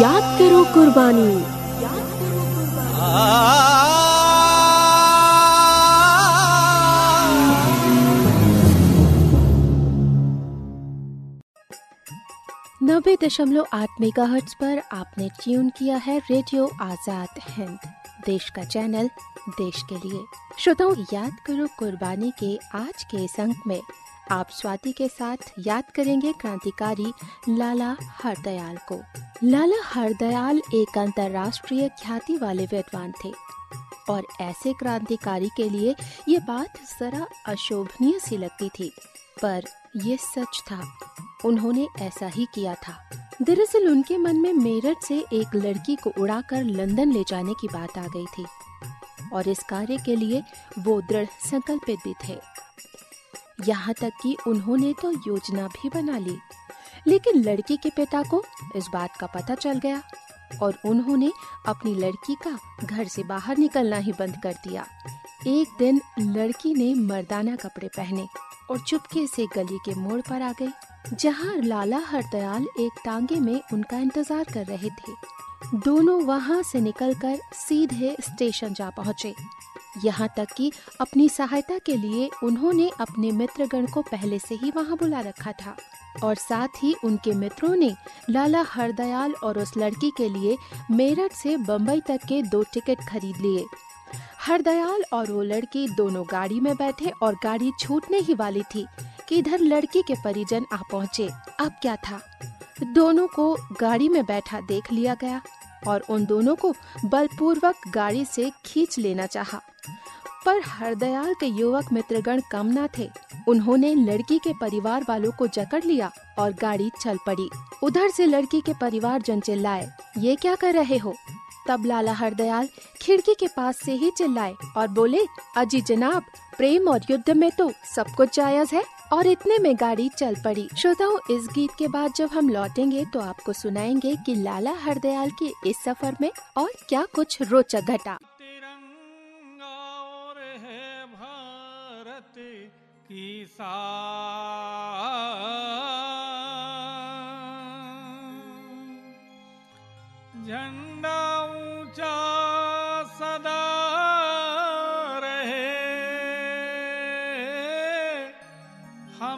याद करो कुर्बानी। नब्बे दशमलव आठ मेगा पर आपने ट्यून किया है रेडियो आज़ाद हिंद, देश का चैनल, देश के लिए। श्रोताओं, याद करो कुर्बानी के आज के इस अंक में। आप स्वाति के साथ याद करेंगे क्रांतिकारी लाला हरदयाल को। लाला हरदयाल एक अंतर्राष्ट्रीय ख्याति वाले विद्वान थे। और ऐसे क्रांतिकारी के लिए ये बात जरा अशोभनीय सी लगती थी, पर ये सच था। उन्होंने ऐसा ही किया था। दरअसल उनके मन में मेरठ से एक लड़की को उड़ाकर लंदन ले जाने की बात आ गई थी। और इस कार्य के लिए वो दृढ़ संकल्पित भी थे। यहाँ तक कि उन्होंने तो योजना भी बना ली। लेकिन लड़की के पिता को इस बात का पता चल गया और उन्होंने अपनी लड़की का घर से बाहर निकलना ही बंद कर दिया। एक दिन लड़की ने मर्दाना कपड़े पहने और चुपके से गली के मोड़ पर आ गई, जहाँ लाला हरदयाल एक टांगे में उनका इंतज़ार कर रहे थे। दोनों वहाँ से निकलकर सीधे स्टेशन जा पहुँचे। यहाँ तक कि अपनी सहायता के लिए उन्होंने अपने मित्रगण को पहले से ही वहाँ बुला रखा था। और साथ ही उनके मित्रों ने लाला हरदयाल और उस लड़की के लिए मेरठ से बम्बई तक के दो टिकट खरीद लिए। हरदयाल और वो लड़की दोनों गाड़ी में बैठे और गाड़ी छूटने ही वाली थी कि इधर लड़की के परिजन आ पहुँचे। अब क्या था? दोनों को गाड़ी में बैठा देख लिया गया। और उन दोनों को बलपूर्वक गाड़ी से खींच लेना चाहा। पर हरदयाल के युवक मित्रगण कम न थे। उन्होंने लड़की के परिवार वालों को जकड़ लिया और गाड़ी चल पड़ी। उधर से लड़की के परिवार जन चिल्लाए, ये क्या कर रहे हो? तब लाला हरदयाल खिड़की के पास से ही चिल्लाए और बोले, अजी जनाब, प्रेम और युद्ध में तो सब कुछ जायज़ है। और इतने में गाड़ी चल पड़ी। श्रोताओं, इस गीत के बाद जब हम लौटेंगे तो आपको सुनाएँगे कि लाला हरदयाल के इस सफ़र में और क्या कुछ रोचक घटा। की झंडा ऊँचा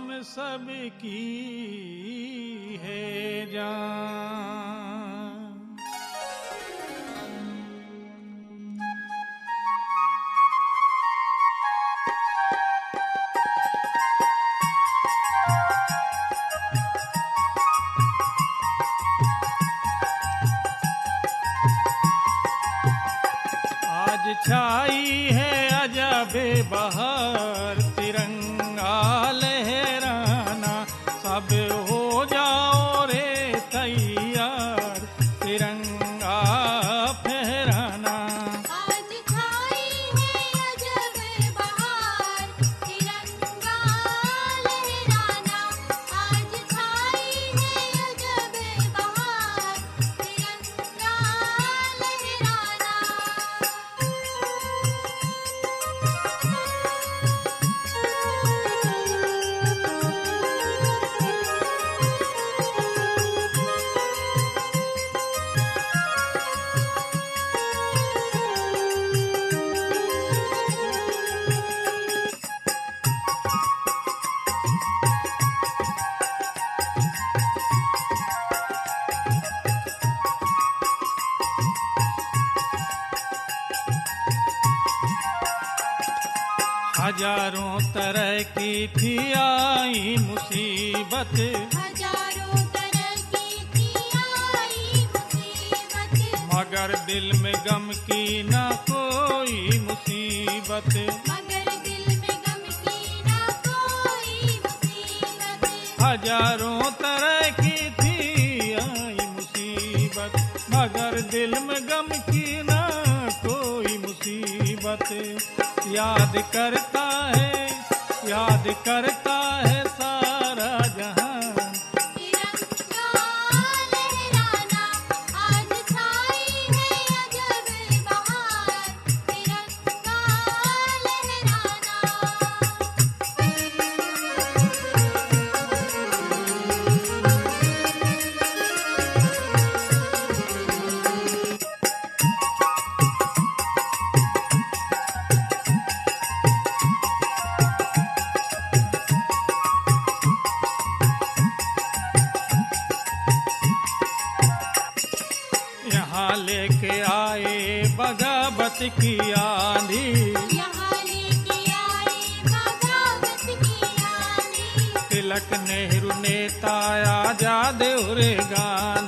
हम सब की है जान। आज छाई है अजब बहार। हज़ारों तरह की थी आई मुसीबत। हज़ारों तरह की थी आई मुसीबत। मगर दिल में गम की न कोई मुसीबत। मगर दिल में गम की ना कोई मुसीबत। हज़ारों तरह की थी आई मुसीबत। मगर दिल में गम याद करता है याद करता आज़ाद और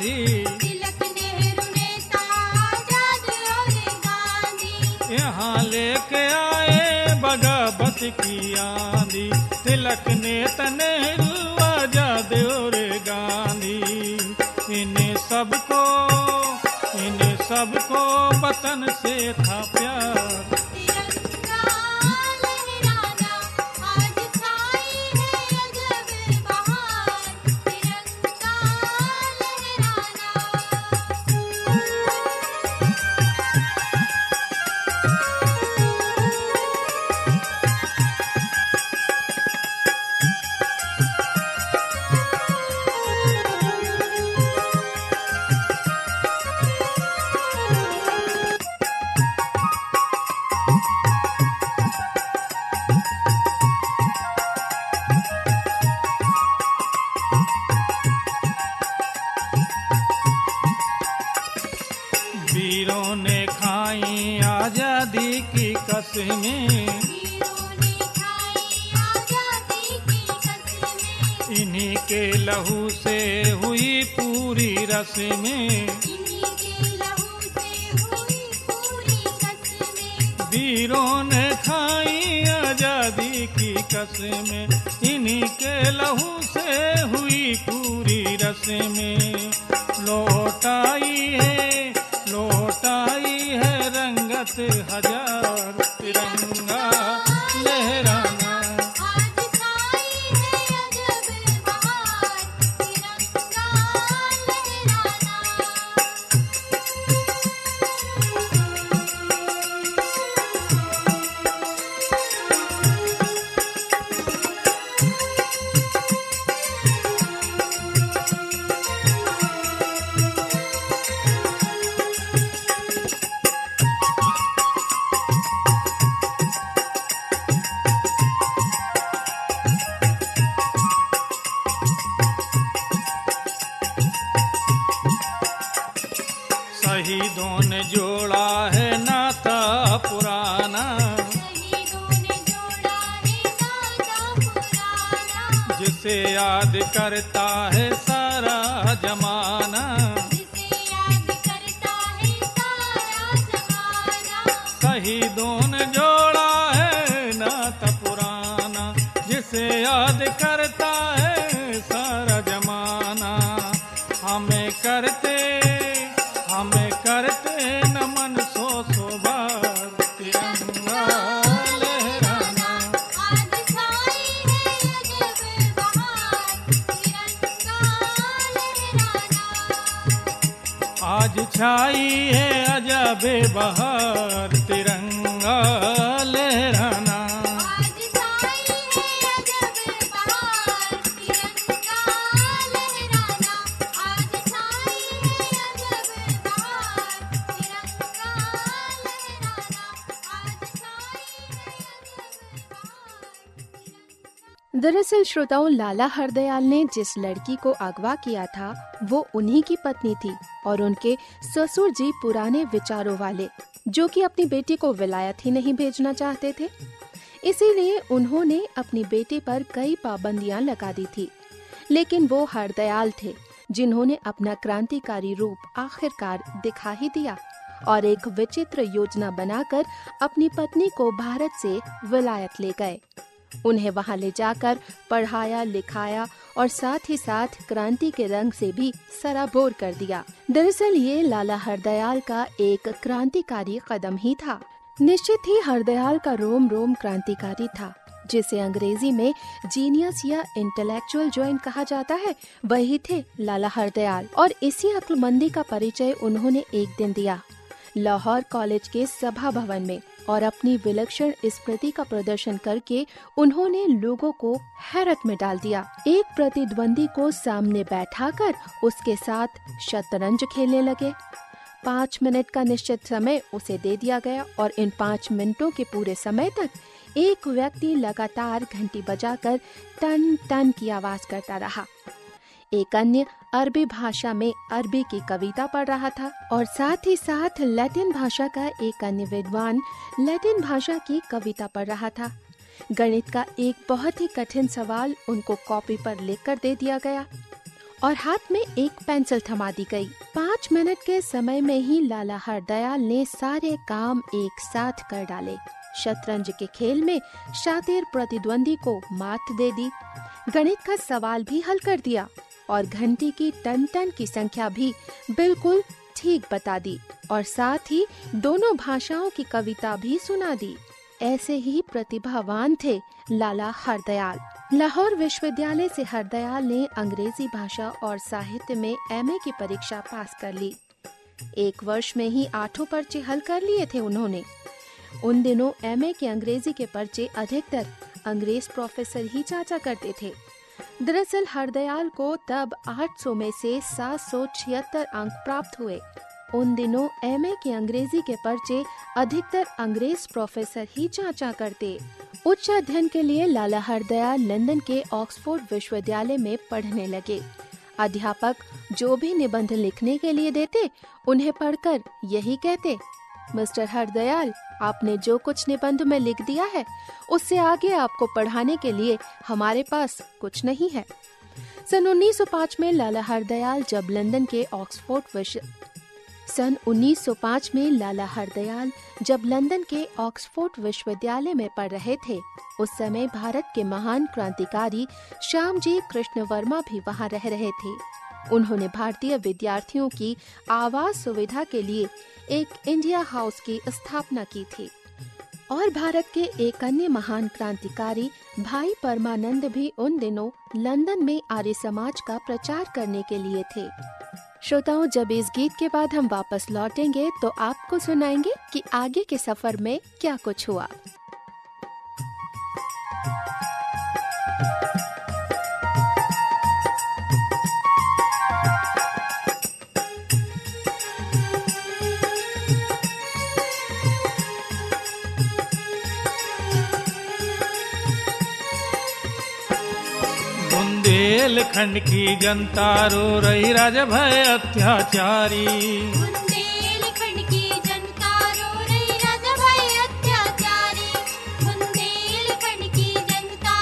के लहू से हुई पूरी रस्में इन्हीं के लहू से हुई पूरी कसमें वीरों ने खाई आज़ादी की कसमें इन्हीं के लहू से हुई पूरी रस्में लौटाई है लौटाई है रंगत हज़ार। शहीदों जोड़ा है नाता पुराना जिसे याद करता श्रोताओं, लाला हरदयाल ने जिस लड़की को अगवा किया था, वो उन्हीं की पत्नी थी और उनके ससुर जी पुराने विचारों वाले, जो कि अपनी बेटी को विलायत ही नहीं भेजना चाहते थे। इसीलिए उन्होंने अपनी बेटी पर कई पाबंदियाँ लगा दी थी। लेकिन वो हरदयाल थे, जिन्होंने अपना क्रांतिकारी रूप आखिरकार दिखा ही दिया और एक विचित्र योजना बनाकर अपनी पत्नी को भारत से विलायत ले गए। उन्हें वहाँ ले जाकर पढ़ाया, लिखाया और साथ ही साथ क्रांति के रंग से भी सराबोर कर दिया। दरअसल ये लाला हरदयाल का एक क्रांतिकारी कदम ही था। निश्चित ही हरदयाल का रोम रोम क्रांतिकारी था, जिसे अंग्रेज़ी में जीनियस या इंटेलेक्चुअल ज्वाइन कहा जाता है, वही थे लाला हरदयाल। और इसी अक्लमंदी का परिचय उन्होंने एक दिन दिया, लाहौर कॉलेज के सभा भवन में। और अपनी विलक्षण स्मृति का प्रदर्शन करके उन्होंने लोगों को हैरत में डाल दिया। एक प्रतिद्वंदी को सामने बैठाकर उसके साथ शतरंज खेलने लगे। पाँच मिनट का निश्चित समय उसे दे दिया गया और इन पाँच मिनटों के पूरे समय तक एक व्यक्ति लगातार घंटी बजाकर टन टन की आवाज़ करता रहा। एक अन्य अरबी भाषा में अरबी की कविता पढ़ रहा था और साथ ही साथ लैटिन भाषा का एक अन्य विद्वान लैटिन भाषा की कविता पढ़ रहा था। गणित का एक बहुत ही कठिन सवाल उनको कॉपी पर लिखकर दे दिया गया और हाथ में एक पेंसिल थमा दी गई। पाँच मिनट के समय में ही लाला हरदयाल ने सारे काम एक साथ कर डाले। शतरंज के खेल में शातिर प्रतिद्वंदी को मात दे दी। गणित का सवाल भी हल कर दिया। और घंटी की टन टन की संख्या भी बिल्कुल ठीक बता दी और साथ ही दोनों भाषाओं की कविता भी सुना दी। ऐसे ही प्रतिभावान थे लाला हरदयाल। लाहौर विश्वविद्यालय से हरदयाल ने अंग्रेज़ी भाषा और साहित्य में एमए की परीक्षा पास कर ली। एक वर्ष में ही आठों पर्चे हल कर लिए थे उन्होंने। उन दिनों एमए के अंग्रेज़ी के पर्चे अधिकतर अंग्रेज़ प्रोफेसर ही चाचा करते थे। दरअसल हरदयाल को तब 800 में से सात सौ छिहत्तर अंक प्राप्त हुए। उन दिनों एमए के अंग्रेज़ी के पर्चे अधिकतर अंग्रेज़ प्रोफेसर ही जांचा करते। उच्च अध्ययन के लिए लाला हरदयाल लंदन के ऑक्सफोर्ड विश्वविद्यालय में पढ़ने लगे। अध्यापक जो भी निबंध लिखने के लिए देते, उन्हें पढ़कर यही कहते मिस्टर हरदयाल, आपने जो कुछ निबंध में लिख दिया है, उससे आगे आपको पढ़ाने के लिए हमारे पास कुछ नहीं है। सन 1905 में लाला हरदयाल जब लंदन के ऑक्सफोर्ड विश्व, सन 1905 में लाला हरदयाल जब लंदन के ऑक्सफोर्ड विश्वविद्यालय में पढ़ रहे थे, उस समय भारत के महान क्रांतिकारी श्याम जी कृष्ण वर्मा भी वहाँ रह रहे थे। उन्होंने भारतीय विद्यार्थियों की आवास सुविधा के लिए एक इंडिया हाउस की स्थापना की थी। और भारत के एक अन्य महान क्रांतिकारी भाई परमानंद भी उन दिनों लंदन में आर्य समाज का प्रचार करने के लिए थे। श्रोताओं, जब इस गीत के बाद हम वापस लौटेंगे तो आपको सुनाएँगे कि आगे के सफ़र में क्या कुछ हुआ। बुंदेलखंड की जनता रो रही राज भय अत्याचारी। लाला की जनता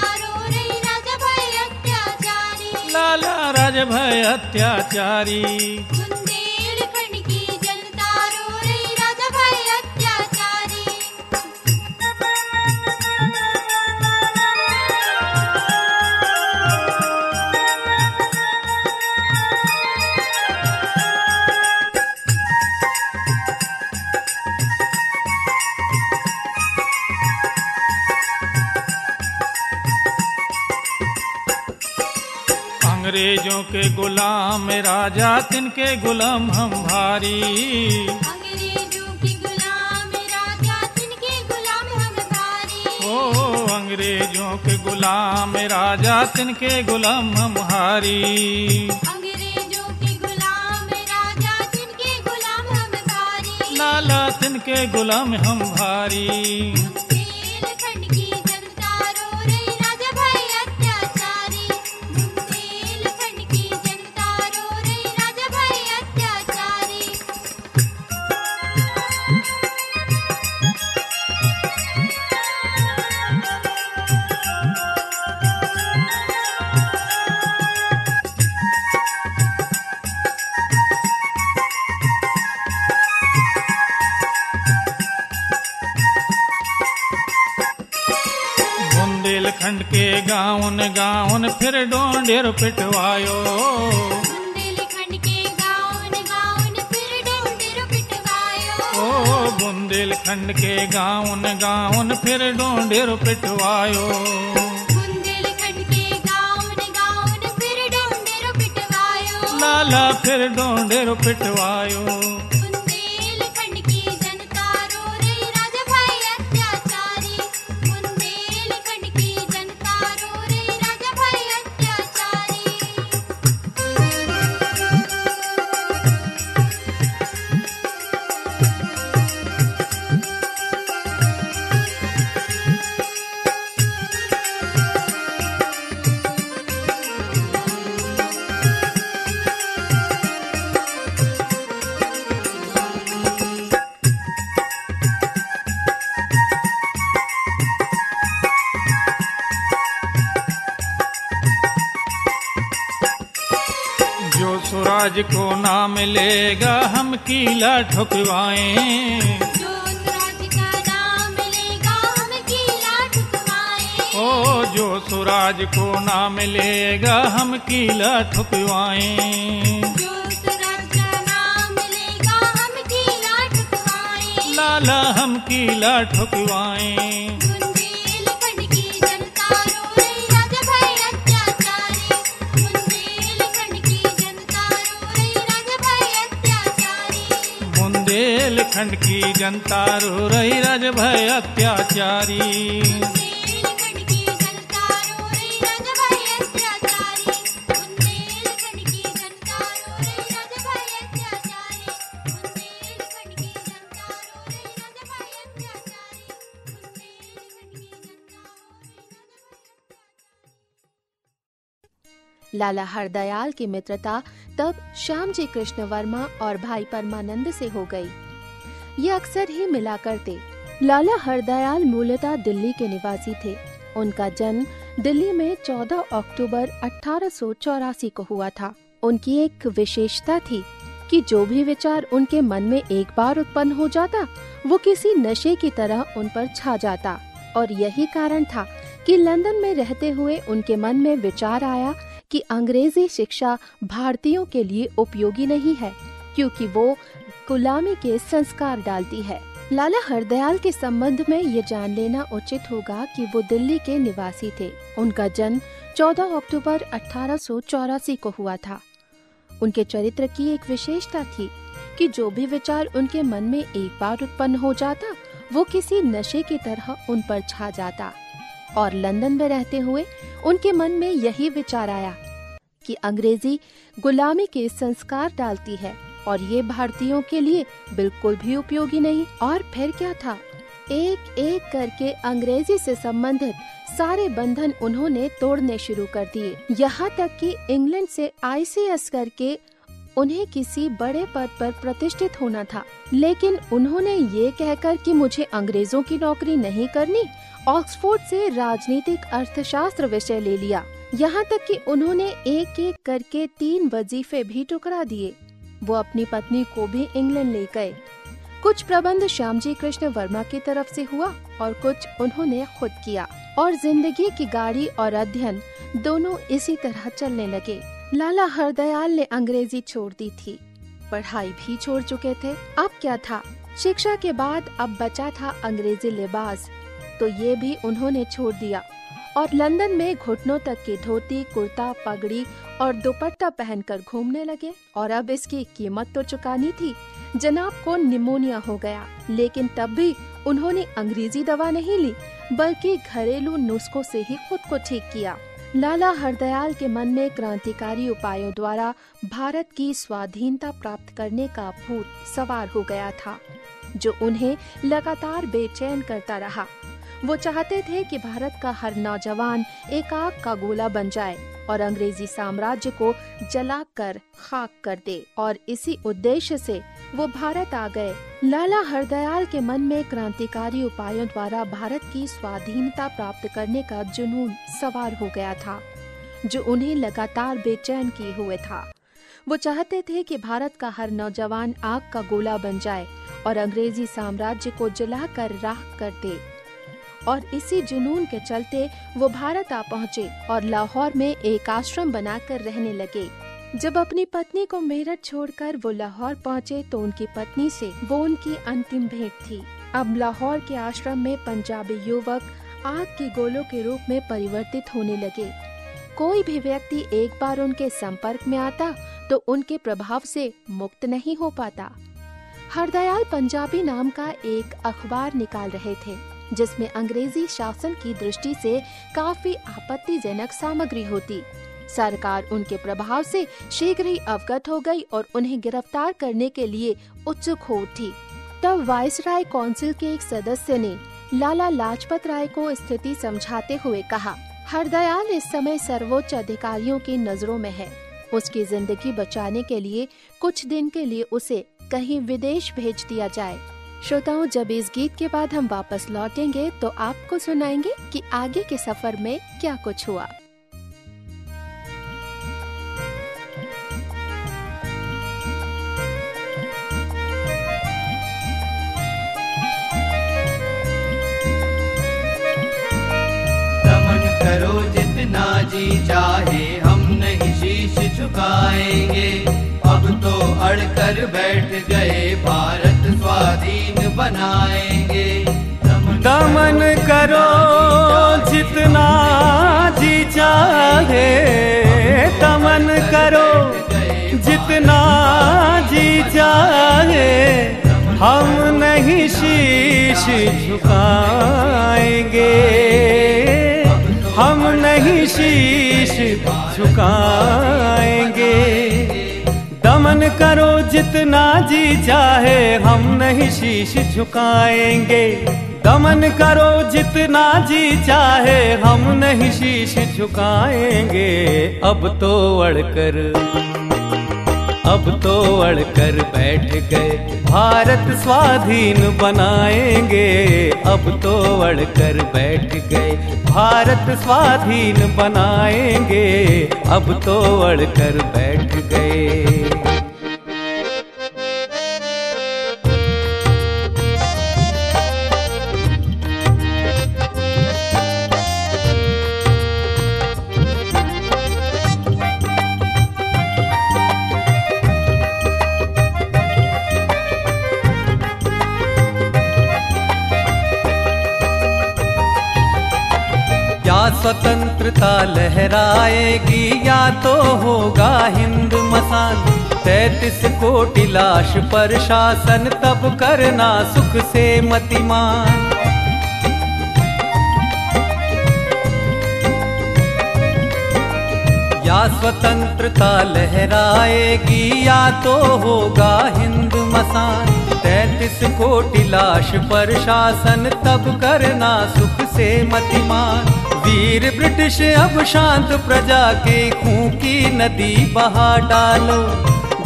रो अंग्रेज़ों के गुलाम राजा तिनके गुलाम हम भारी। अंग्रेज़ों की गुलाम राजा तिनके गुलाम हम भारी। ओ अंग्रेज़ों के गुलाम राजा तिनके गुलाम हम हारी। अंग्रेज़ों गुलाम तिनके गुलाम हम भारी। लाला तिनके गुलाम हम भारी। फिर डोंडेर पिटवायो। बुंदेलखंड के गाउन गाउन फिर डोंडेर पिटवायो। ओ बुंदेलखंड के गाउन गाउन फिर डोंडेर पिटवायो। बुंदेलखंड के गाउन गाउन फिर डोंडेर पिटवायो। लाला फिर डोंडेर पिटवायो। लेगा हम कीला ठुकवाएँ। ओ, जो सुराज को ना मिलेगा, हम कीला ठुकवाएँ। लाला, हम कीला ठुकवाएँ। बुंदेलखंड की जनता रो रही रज भय अत्याचारी। लाला हरदयाल की मित्रता तब श्याम जी कृष्ण वर्मा और भाई परमानंद से हो गई। ये अक्सर ही मिला करते। लाला हरदयाल मूलतः दिल्ली के निवासी थे। उनका जन्म दिल्ली में 14 अक्टूबर अठारह सौ चौरासी को हुआ था। उनकी एक विशेषता थी कि जो भी विचार उनके मन में एक बार उत्पन्न हो जाता, वो किसी नशे की तरह उन पर छा जाता। और यही कारण था कि लंदन में रहते हुए उनके मन में विचार आया कि अंग्रेज़ी शिक्षा भारतीयों के लिए उपयोगी नहीं है, क्योंकि वो गुलामी के संस्कार डालती है। लाला हरदयाल के संबंध में ये जान लेना उचित होगा कि वो दिल्ली के निवासी थे। उनका जन्म 14 अक्टूबर अठारह सौ चौरासी को हुआ था। उनके चरित्र की एक विशेषता थी कि जो भी विचार उनके मन में एक बार उत्पन्न हो जाता, वो किसी नशे की तरह उन पर छा जाता। और लंदन में रहते हुए उनके मन में यही विचार आया कि अंग्रेज़ी गुलामी के संस्कार डालती है। और ये भारतीयों के लिए बिल्कुल भी उपयोगी नहीं। और फिर क्या था? एक एक करके अंग्रेज़ी से संबंधित सारे बंधन उन्होंने तोड़ने शुरू कर दिए। यहाँ तक कि इंग्लैंड से आईसीएस करके उन्हें किसी बड़े पद पर प्रतिष्ठित होना था। लेकिन उन्होंने ये कहकर कि मुझे अंग्रेज़ों की नौकरी नहीं करनी, ऑक्सफोर्ड से राजनीतिक अर्थशास्त्र विषय ले लिया। यहाँ तक कि उन्होंने एक एक करके तीन वजीफे भी टुकरा दिए। वो अपनी पत्नी को भी इंग्लैंड ले गए। कुछ प्रबंध श्यामजी कृष्ण वर्मा की तरफ़ से हुआ और कुछ उन्होंने खुद किया। और ज़िंदगी की गाड़ी और अध्ययन दोनों इसी तरह चलने लगे। लाला हरदयाल ने अंग्रेज़ी छोड़ दी थी। पढ़ाई भी छोड़ चुके थे। अब क्या था? शिक्षा के बाद अब बचा था अंग्रेज़ी लिबास। तो ये भी उन्होंने छोड़ दिया। और लंदन में घुटनों तक की धोती, कुर्ता, पगड़ी और दुपट्टा पहनकर घूमने लगे और अब इसकी कीमत तो चुकानी थी। जनाब को निमोनिया हो गया, लेकिन तब भी उन्होंने अंग्रेज़ी दवा नहीं ली, बल्कि घरेलू नुस्खों से ही खुद को ठीक किया। लाला हरदयाल के मन में क्रांतिकारी उपायों द्वारा भारत की स्वाधीनता प्राप्त करने का भूत सवार हो गया था, जो उन्हें लगातार बेचैन करता रहा। वो चाहते थे कि भारत का हर नौजवान एक आग का गोला बन जाए। और अंग्रेज़ी साम्राज्य को जलाकर खाक कर दे और इसी उद्देश्य से वो भारत आ गए। लाला हरदयाल के मन में क्रांतिकारी उपायों द्वारा भारत की स्वाधीनता प्राप्त करने का जुनून सवार हो गया था, जो उन्हें लगातार बेचैन किए हुए था। वो चाहते थे कि भारत का हर नौजवान आग का गोला बन जाए और अंग्रेज़ी साम्राज्य को जलाकर राख कर दे। और इसी जुनून के चलते वो भारत आ पहुँचे और लाहौर में एक आश्रम बनाकर रहने लगे। जब अपनी पत्नी को मेरठ छोड़कर वो लाहौर पहुँचे तो उनकी पत्नी से वो उनकी अंतिम भेंट थी। अब लाहौर के आश्रम में पंजाबी युवक आग के गोलों के रूप में परिवर्तित होने लगे। कोई भी व्यक्ति एक बार उनके संपर्क में आता तो उनके प्रभाव से मुक्त नहीं हो पाता। हरदयाल पंजाबी नाम का एक अखबार निकाल रहे थे। जिसमें अंग्रेज़ी शासन की दृष्टि से काफ़ी आपत्तिजनक सामग्री होती। सरकार उनके प्रभाव से शीघ्र ही अवगत हो गई और उन्हें गिरफ़्तार करने के लिए उत्सुक हो उठी। तब वायसराय काउंसिल के एक सदस्य ने लाला लाजपत राय को स्थिति समझाते हुए कहा, हरदयाल इस समय सर्वोच्च अधिकारियों की नज़रों में है। उसकी ज़िंदगी बचाने के लिए कुछ दिन के लिए उसे कहीं विदेश भेज दिया जाए। श्रोताओं, जब इस गीत के बाद हम वापस लौटेंगे तो आपको सुनाएँगे कि आगे के सफ़र में क्या कुछ हुआ। करो जितना जी चाहे, हम नहीं शीश झुकाएँगे अब तो अड़ कर बैठ गए भारत स्वाधीन बनाएँगे। दमन करो जितना जी चाहे। दमन करो जितना जी चाहे। हम नहीं शीश झुकाएँगे। हम नहीं शीश झुकाएँगे। दमन करो जितना जी चाहे, हम नहीं शीश झुकाएँगे। दमन करो जितना जी चाहे, हम नहीं शीश झुकाएँगे। अब तो अड़कर, अब तो अड़कर बैठ गए। भारत स्वाधीन बनाएँगे, अब तो अड़कर बैठ गए। भारत स्वाधीन बनाएँगे, अब तो अड़कर बैठ गए। स्वतंत्रता लहराएगी, या तो होगा हिंद मसान। तैतीस कोटि लाश पर शासन, तब करना सुख से मतिमान। या स्वतंत्रता लहराएगी, या तो होगा हिंद मसान। तैतीस कोटि लाश पर शासन, तब करना सुख से मतिमान। वीर ब्रिटिश, अब शांत प्रजा के खून की नदी बहा डालो।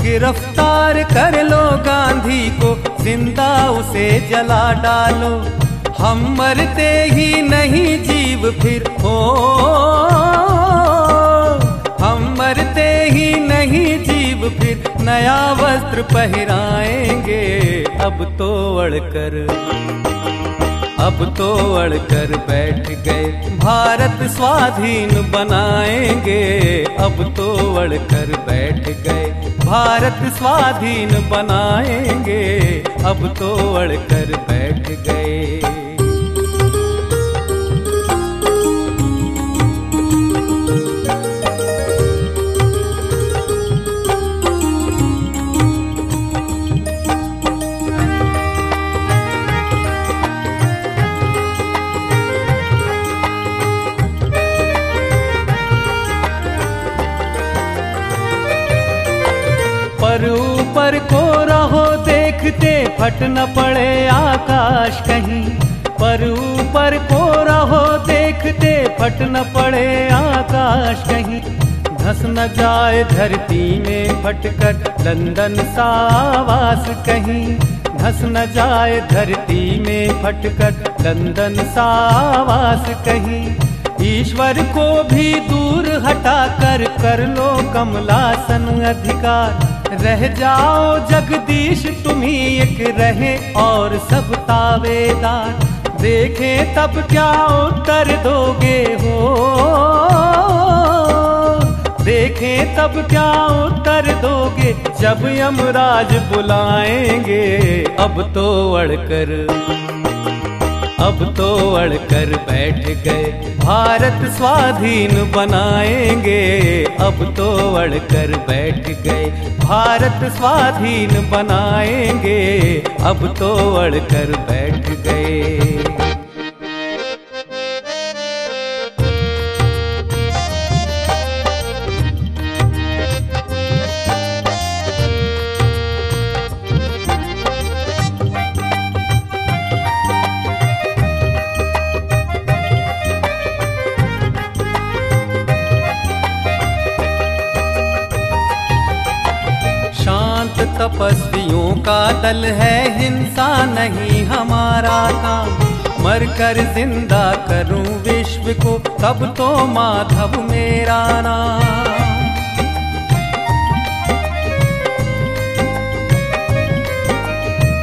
गिरफ़्तार कर लो गांधी को, ज़िंदा उसे जला डालो। हम मरते ही नहीं जीव फिर हो। हम मरते ही नहीं जीव फिर नया वस्त्र पहराएँगे, अब तो अड़कर अब तो अड़कर बैठ गए। भारत स्वाधीन बनाएँगे। अब तो अड़कर बैठ गए। भारत स्वाधीन बनाएँगे। अब तो अड़कर बैठ गए। पर को रहो देखते, फट न पड़े आकाश कहीं। पर ऊपर को रहो देखते, फट न पड़े आकाश कहीं। धस न जाए धरती में फटकर, लंदन सावास कहीं। धस न जाए धरती में फटकर, लंदन सावास कहीं। ईश्वर को भी दूर हटाकर कर लो कमलासन अधिकार। रह जाओ जगदीश, तुम ही एक रहे और सब तावेदार। देखें तब क्या उत्तर दोगे हो? देखें तब क्या उत्तर दोगे? जब यमराज बुलाएँगे, अब तो अड़कर अब तो अड़कर बैठ गए। भारत स्वाधीन बनाएँगे। अब तो अड़कर बैठ गए। भारत स्वाधीन बनाएँगे। अब तो अड़कर बैठ गए। का दल है, हिंसा नहीं हमारा काम। मरकर ज़िंदा करूँ विश्व को, तब तो माधव मेरा नाम।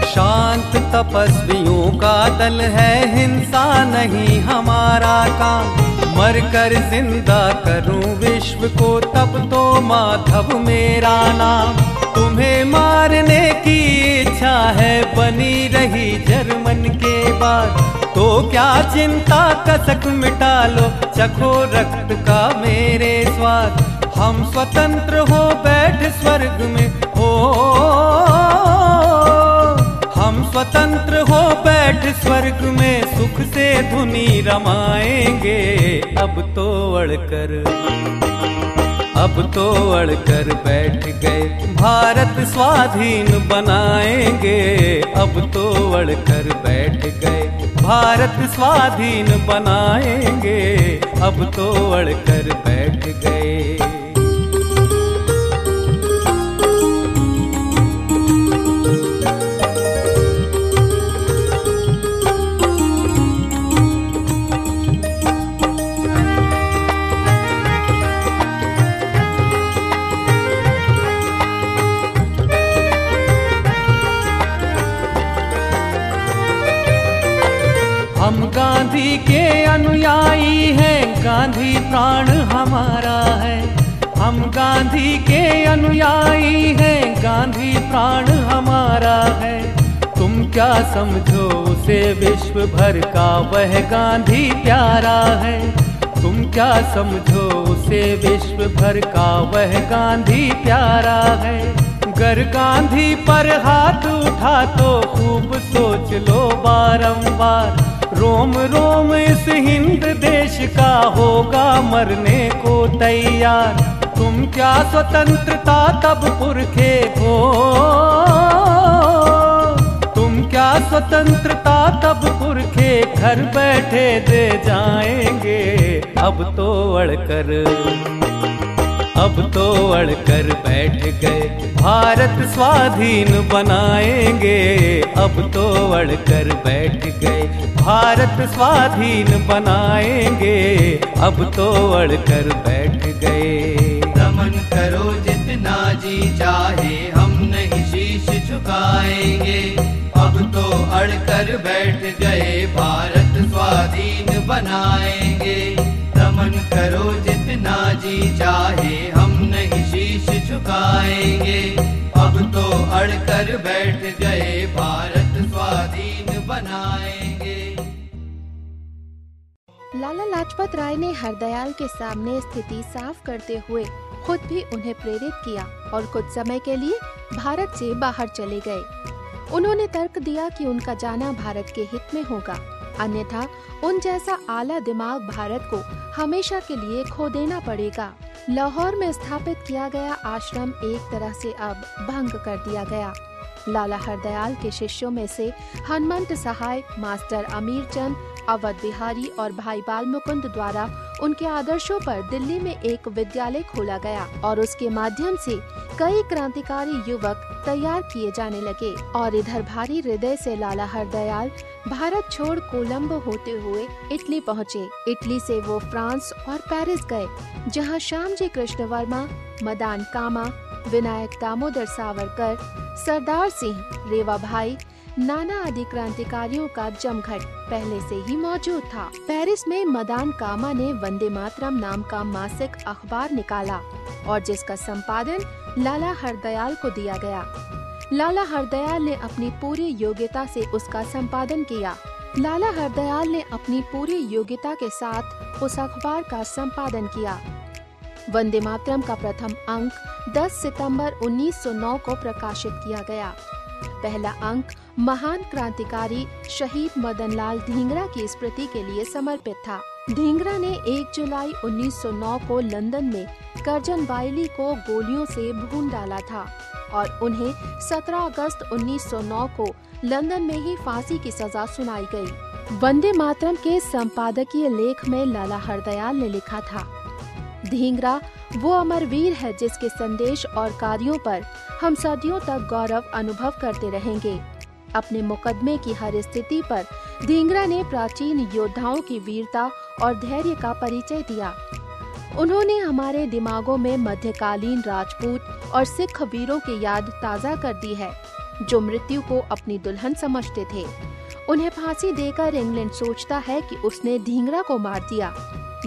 शांत तपस्वियों का दल है, हिंसा नहीं हमारा काम। मर कर ज़िंदा करूँ विश्व को, तब तो माधव मेरा नाम। तुम्हें मारने की इच्छा है, बनी रही जर्मन के बाद। तो क्या चिंता कसक मिटा लो, चखो रक्त का मेरे स्वाद। हम स्वतंत्र हो, बैठ स्वर्ग में, हो। हम स्वतंत्र हो, बैठ स्वर्ग में, सुख से धुनी रमाएँगे, अब तो अड़कर अब तो अड़कर बैठ गए। भारत स्वाधीन बनाएँगे। अब तो अड़कर बैठ गए। भारत स्वाधीन बनाएँगे। अब तो अड़कर बैठ गए। गांधी के अनुयायी हैं। गांधी प्राण हमारा है। हम गांधी के अनुयायी हैं। गांधी प्राण हमारा है। तुम क्या समझो उसे विश्व भर का? वह गांधी प्यारा है। तुम क्या समझो उसे विश्व भर का? वह गांधी प्यारा है। गर गांधी पर हाथ उठा तो खूब सोच लो बारंबार। रोम रोम इस हिंद देश का होगा मरने को तैयार। तुम क्या स्वतंत्रता तब पुरखे हो? तुम क्या स्वतंत्रता तब पुरखे? घर बैठे दे जाएँगे, अब तो अड़कर अब तो अड़ कर बैठ गए। भारत स्वाधीन बनाएँगे। अब तो अड़ कर बैठ गए। भारत स्वाधीन बनाएँगे। अब तो अड़ कर बैठ गए। दमन करो जितना जी चाहे, हम नहीं शीश झुकाएँगे अब तो अड़ कर बैठ गए, भारत स्वाधीन बनाएँगे। दमन करो जितना जी चाहे झुकाएँगे अब तो अड़कर बैठ गए, भारत स्वाधीन बनाएँगे। लाला लाजपत राय ने हरदयाल के सामने स्थिति साफ़ करते हुए खुद भी उन्हें प्रेरित किया और कुछ समय के लिए भारत से बाहर चले गए। उन्होंने तर्क दिया कि उनका जाना भारत के हित में होगा। अन्यथा, उन जैसा आला दिमाग भारत को हमेशा के लिए खो देना पड़ेगा। लाहौर में स्थापित किया गया आश्रम एक तरह से अब भंग कर दिया गया। लाला हरदयाल के शिष्यों में से हनुमंत सहाय, मास्टर अमीर चंद अवध बिहारी और भाई बाल मुकुंद द्वारा उनके आदर्शों पर दिल्ली में एक विद्यालय खोला गया और उसके माध्यम से कई क्रांतिकारी युवक तैयार किए जाने लगे और इधर भारी हृदय से लाला हरदयाल भारत छोड़ कोलंबो होते हुए इटली पहुँचे। इटली से वो फ्रांस और पेरिस गए, जहाँ श्याम जी कृष्ण वर्मा मदान कामा, विनायक दामोदर सावरकर, सरदार सिंह रेवा भाई नाना आदि क्रांतिकारियों का जमघट पहले से ही मौजूद था। पेरिस में मदान कामा ने वंदे मातरम नाम का मासिक अखबार निकाला और जिसका संपादन लाला हरदयाल को दिया गया। लाला हरदयाल ने अपनी पूरी योग्यता से उसका संपादन किया। लाला हरदयाल ने अपनी पूरी योग्यता के साथ उस अखबार का संपादन किया। वंदे मातरम का प्रथम अंक 10 सितंबर 1909 को प्रकाशित किया गया। पहला अंक, महान क्रांतिकारी शहीद मदनलाल ढींगरा की स्मृति के लिए समर्पित था ढींगरा ने 1 जुलाई 1909 को लंदन में करजन वायली को गोलियों से भून डाला था और उन्हें 17 अगस्त 1909 को लंदन में ही फांसी की सजा सुनाई गई। वंदे मातरम के संपादकीय लेख में लाला हरदयाल ने लिखा था ढींगरा वो अमर वीर है जिसके संदेश और कार्यों पर हम सदियों तक गौरव अनुभव करते रहेंगे। अपने मुकदमे की हर स्थिति पर धींगरा ने प्राचीन योद्धाओं की वीरता और धैर्य का परिचय दिया। उन्होंने हमारे दिमागों में मध्यकालीन राजपूत और सिख वीरों की याद ताज़ा कर दी है, जो मृत्यु को अपनी दुल्हन समझते थे। उन्हें फांसी देकर इंग्लैंड सोचता है कि उसने धींगरा को मार दिया।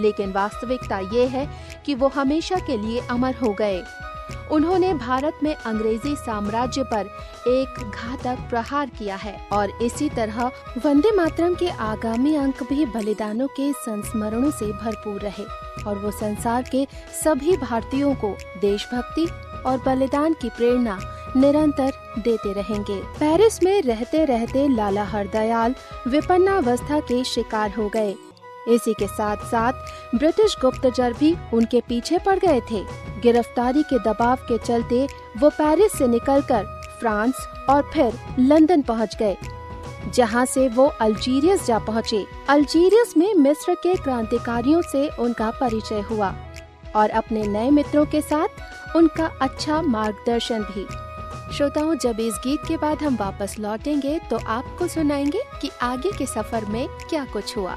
लेकिन वास्तविकता ये है कि वो हमेशा के लिए अमर हो गए। उन्होंने भारत में अंग्रेज़ी साम्राज्य पर एक घातक प्रहार किया है और इसी तरह वंदे मातरम के आगामी अंक भी बलिदानों के संस्मरणों से भरपूर रहे और वो संसार के सभी भारतीयों को देशभक्ति और बलिदान की प्रेरणा निरंतर देते रहेंगे। पेरिस में रहते रहते लाला हरदयाल विपन्नावस्था के शिकार हो गए। इसी के साथ साथ ब्रिटिश गुप्तचर भी उनके पीछे पड़ गए थे। गिरफ्तारी के दबाव के चलते वो पेरिस से निकलकर फ्रांस और फिर लंदन पहुँच गए, जहाँ से वो अल्जीरियस जा पहुँचे। अल्जीरियस में मिस्र के क्रांतिकारियों से उनका परिचय हुआ और अपने नए मित्रों के साथ उनका अच्छा मार्गदर्शन भी। श्रोताओं, जब इस गीत के बाद हम वापस लौटेंगे तो आपको सुनाएँगे कि आगे के सफ़र में क्या कुछ हुआ।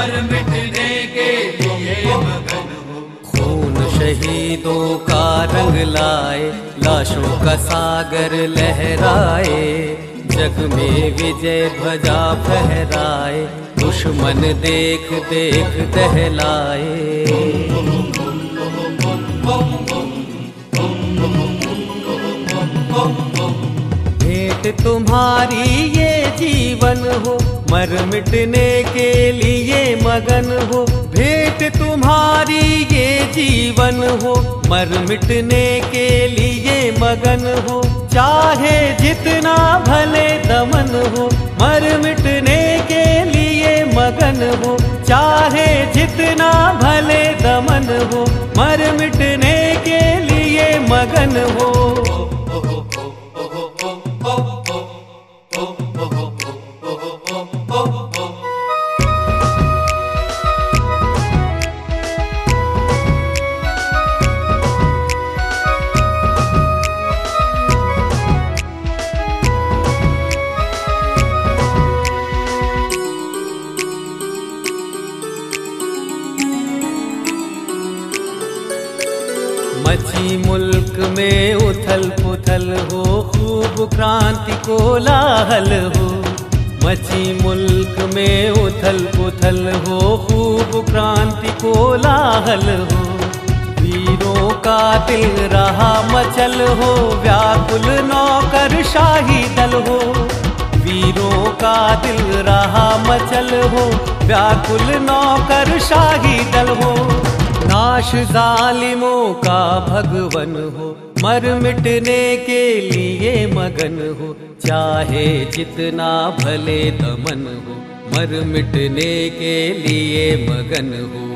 हो मिटने के लिए खून शहीदों का रंग लाए, लाशों का सागर लहराए, जग में विजय भजा फहराए, दुश्मन देख देख दहलाए। भेंट तुम्हारी ये जीवन हो, मर मिटने के लिए मगन हो। भेंट तुम्हारी ये जीवन हो, मर मिटने के लिए मगन हो। चाहे जितना भले दमन हो, मर मिटने के लिए मगन हो। चाहे जितना भले दमन हो, मर मिटने के लिए मगन हो। उथल पुथल हो, खूब क्रांति को लाहल हो। मची मुल्क में उथल पुथल हो, खूब क्रांति को लाहल हो। वीरों का दिल रहा मचल हो, व्याकुल नौकर शाही दल हो। वीरों का दिल रहा मचल हो, व्याकुल नौकर शाही दल हो। नाश जालिमों का भगवन हो। मर मिटने के लिए मगन हो, चाहे जितना भले दमन हो, मर मिटने के लिए मगन हो।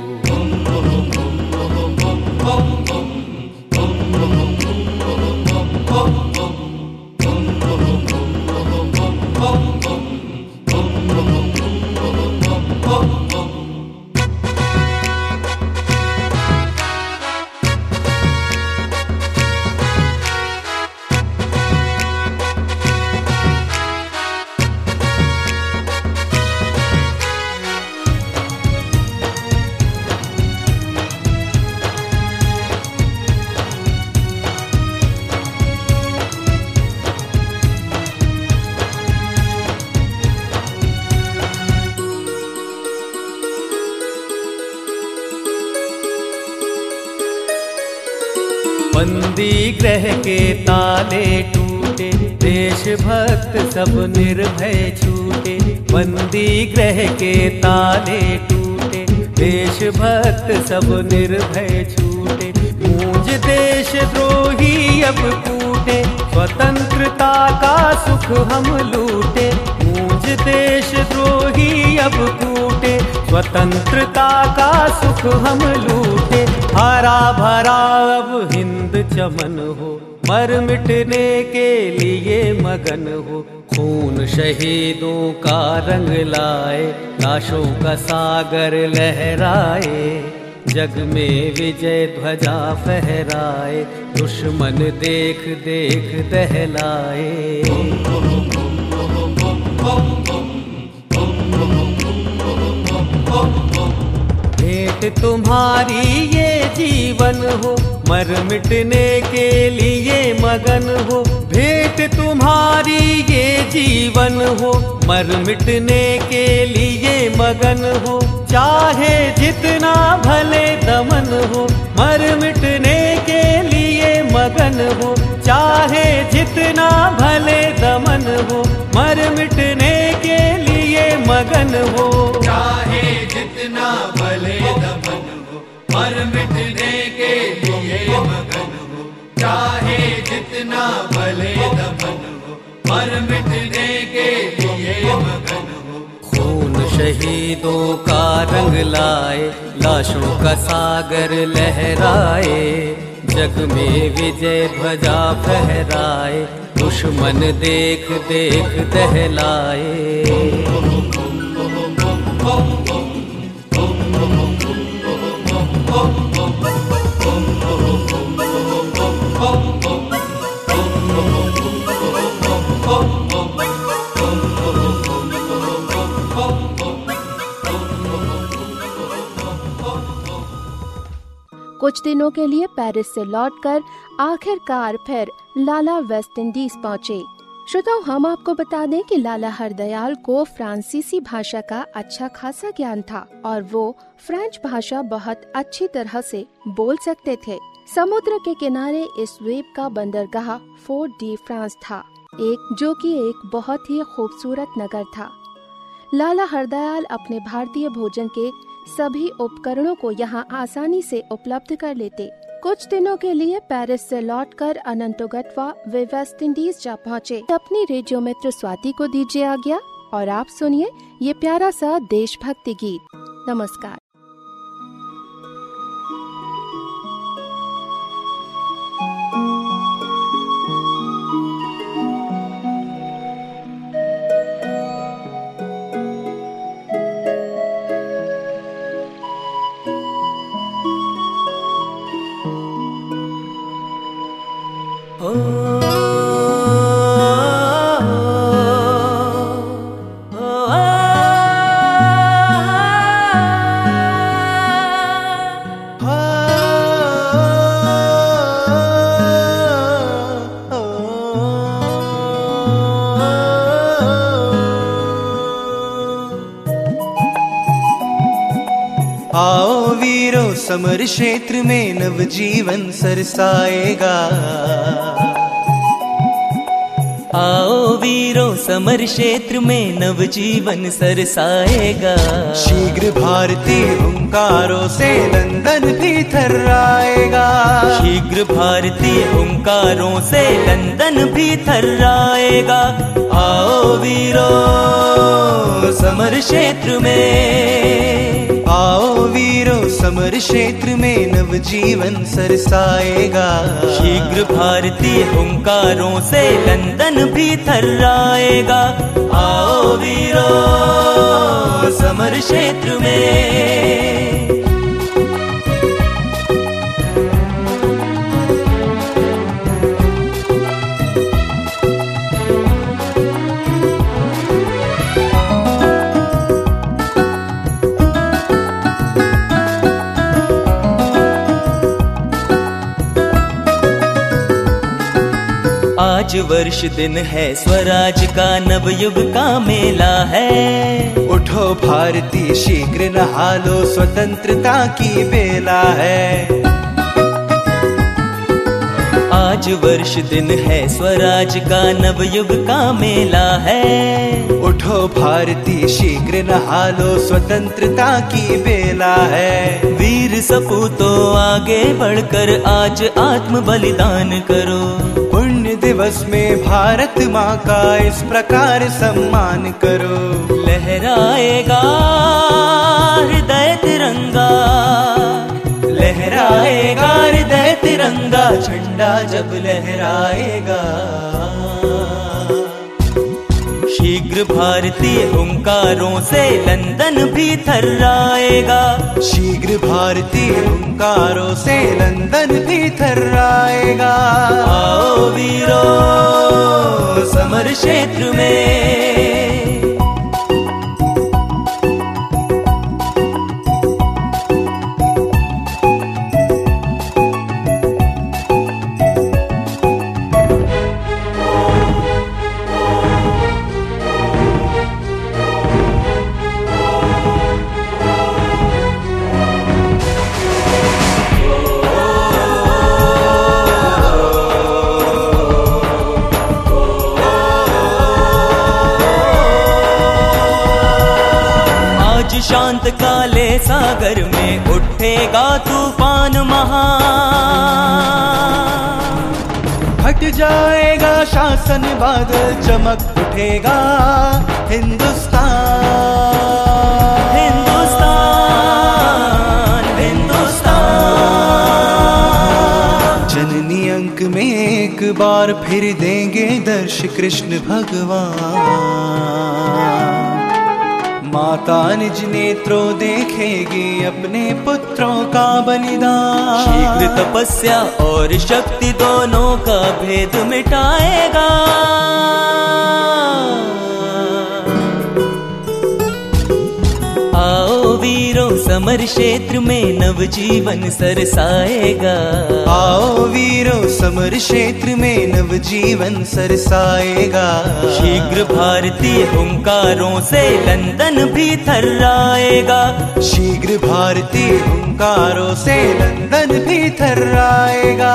बंदी ग्रह के ताले टूटे, देशभक्त सब निर्भय छूटे। बंदी ग्रह के ताले टूटे, देशभक्त सब निर्भय छूटे। गूंज देश द्रोही अब कूटे, स्वतंत्रता का सुख हम लूटे। गूंज देश द्रोही अब कूटे, स्वतंत्रता का सुख हम लूटे। हरा भरा अब हिंद चमन हो मर मिटने के लिए मगन हो। खून शहीदों का रंग लाए, लाशों का सागर लहराए। जग में विजय ध्वजा फहराए, दुश्मन देख देख दहलाए। तुम्हारी ये जीवन हो, मर मिटने के लिए मगन हो। भेंट तुम्हारी ये जीवन हो, मर मिटने के लिए मगन हो। चाहे जितना भले दमन हो, मर मिटने के लिए मगन हो। चाहे जितना शहीदों का रंग लाए, लाशों का सागर लहराए, जग में विजय भजा फहराए, दुश्मन देख देख दहलाए। कुछ दिनों के लिए पेरिस से लौटकर आखिरकार फिर लाला वेस्ट इंडीज पहुँचे। श्रोताओं हम आपको बता दें कि लाला हरदयाल को फ्रांसीसी भाषा का अच्छा खासा ज्ञान था और वो फ्रेंच भाषा बहुत अच्छी तरह से बोल सकते थे। समुद्र के किनारे इस द्वीप का बंदरगाह फोर्ट डी फ्रांस था, एक, जो कि एक बहुत ही खूबसूरत नगर था। लाला हरदयाल अपने भारतीय भोजन के सभी उपकरणों को यहाँ आसानी से उपलब्ध कर लेते। कुछ दिनों के लिए पेरिस से लौटकर अनंतो गटवा वे वेस्ट इंडीज जा पहुँचे। अपनी रेडियो मित्र स्वाति को दीजिए आज्ञा, और आप सुनिए ये प्यारा सा देशभक्ति गीत। नमस्कार। क्षेत्र में नव जीवन सरसाएगा। आओ वीरों, समर क्षेत्र में नव जीवन सरसाएगा। शीघ्र भारतीय हुंकारों से नंदन भी थर्राएगा। भारतीय हुंकारों से लंदन भी थर्राएगा आओ वीरों, समर क्षेत्र में। आओ वीरों, समर क्षेत्र में नव जीवन सरसाएगा। शीघ्र भारतीय हुंकारों से लंदन भी थर्राएगा आओ वीरों, समर क्षेत्र में। आज वर्ष दिन है स्वराज का नवयुग का मेला है। उठो भारती शीघ्र नहा लो स्वतंत्रता की बेला है। आज वर्ष दिन है स्वराज का नवयुग का मेला है। उठो भारती शीघ्र नहा लो स्वतंत्रता की बेला है। वीर सपूतों आगे बढ़कर आज आत्म बलिदान करो। दिवस में भारत माँ का इस प्रकार सम्मान करो। लहराएगा हृदय तिरंगा। लहराएगा हृदय तिरंगा, झंडा जब लहराएगा। भारतीय हुंकारों से लंदन भी थर्राएगा। शीघ्र भारतीय हुंकारों से लंदन भी थर्राएगा। आओ वीरो समर क्षेत्र में सागर में उठेगा तूफ़ान महा। हट जाएगा शासन बादल चमक उठेगा हिंदुस्तान। हिंदुस्तान हिंदुस्तान। जननी अंक में एक बार फिर देंगे दर्श कृष्ण भगवान। माता निज नेत्रों देखेगी अपने पुत्रों का बलिदान। तपस्या और शक्ति दोनों का भेद मिटाएगा। वीरों समर क्षेत्र में नवजीवन सरसाएगा। आओ वीरों समर क्षेत्र में नवजीवन सरसाएगा। शीघ्र भारतीय हुंकारों से लंदन भी थर्राएगा। शीघ्र भारतीय हुंकारों से लंदन भी थर्राएगा।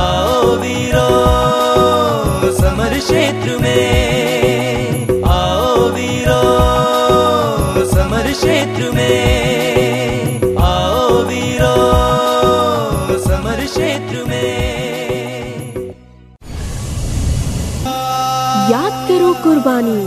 आओ वीरों समर क्षेत्र में। आओ वीरों समर क्षेत्र में। करो कुर्बानी।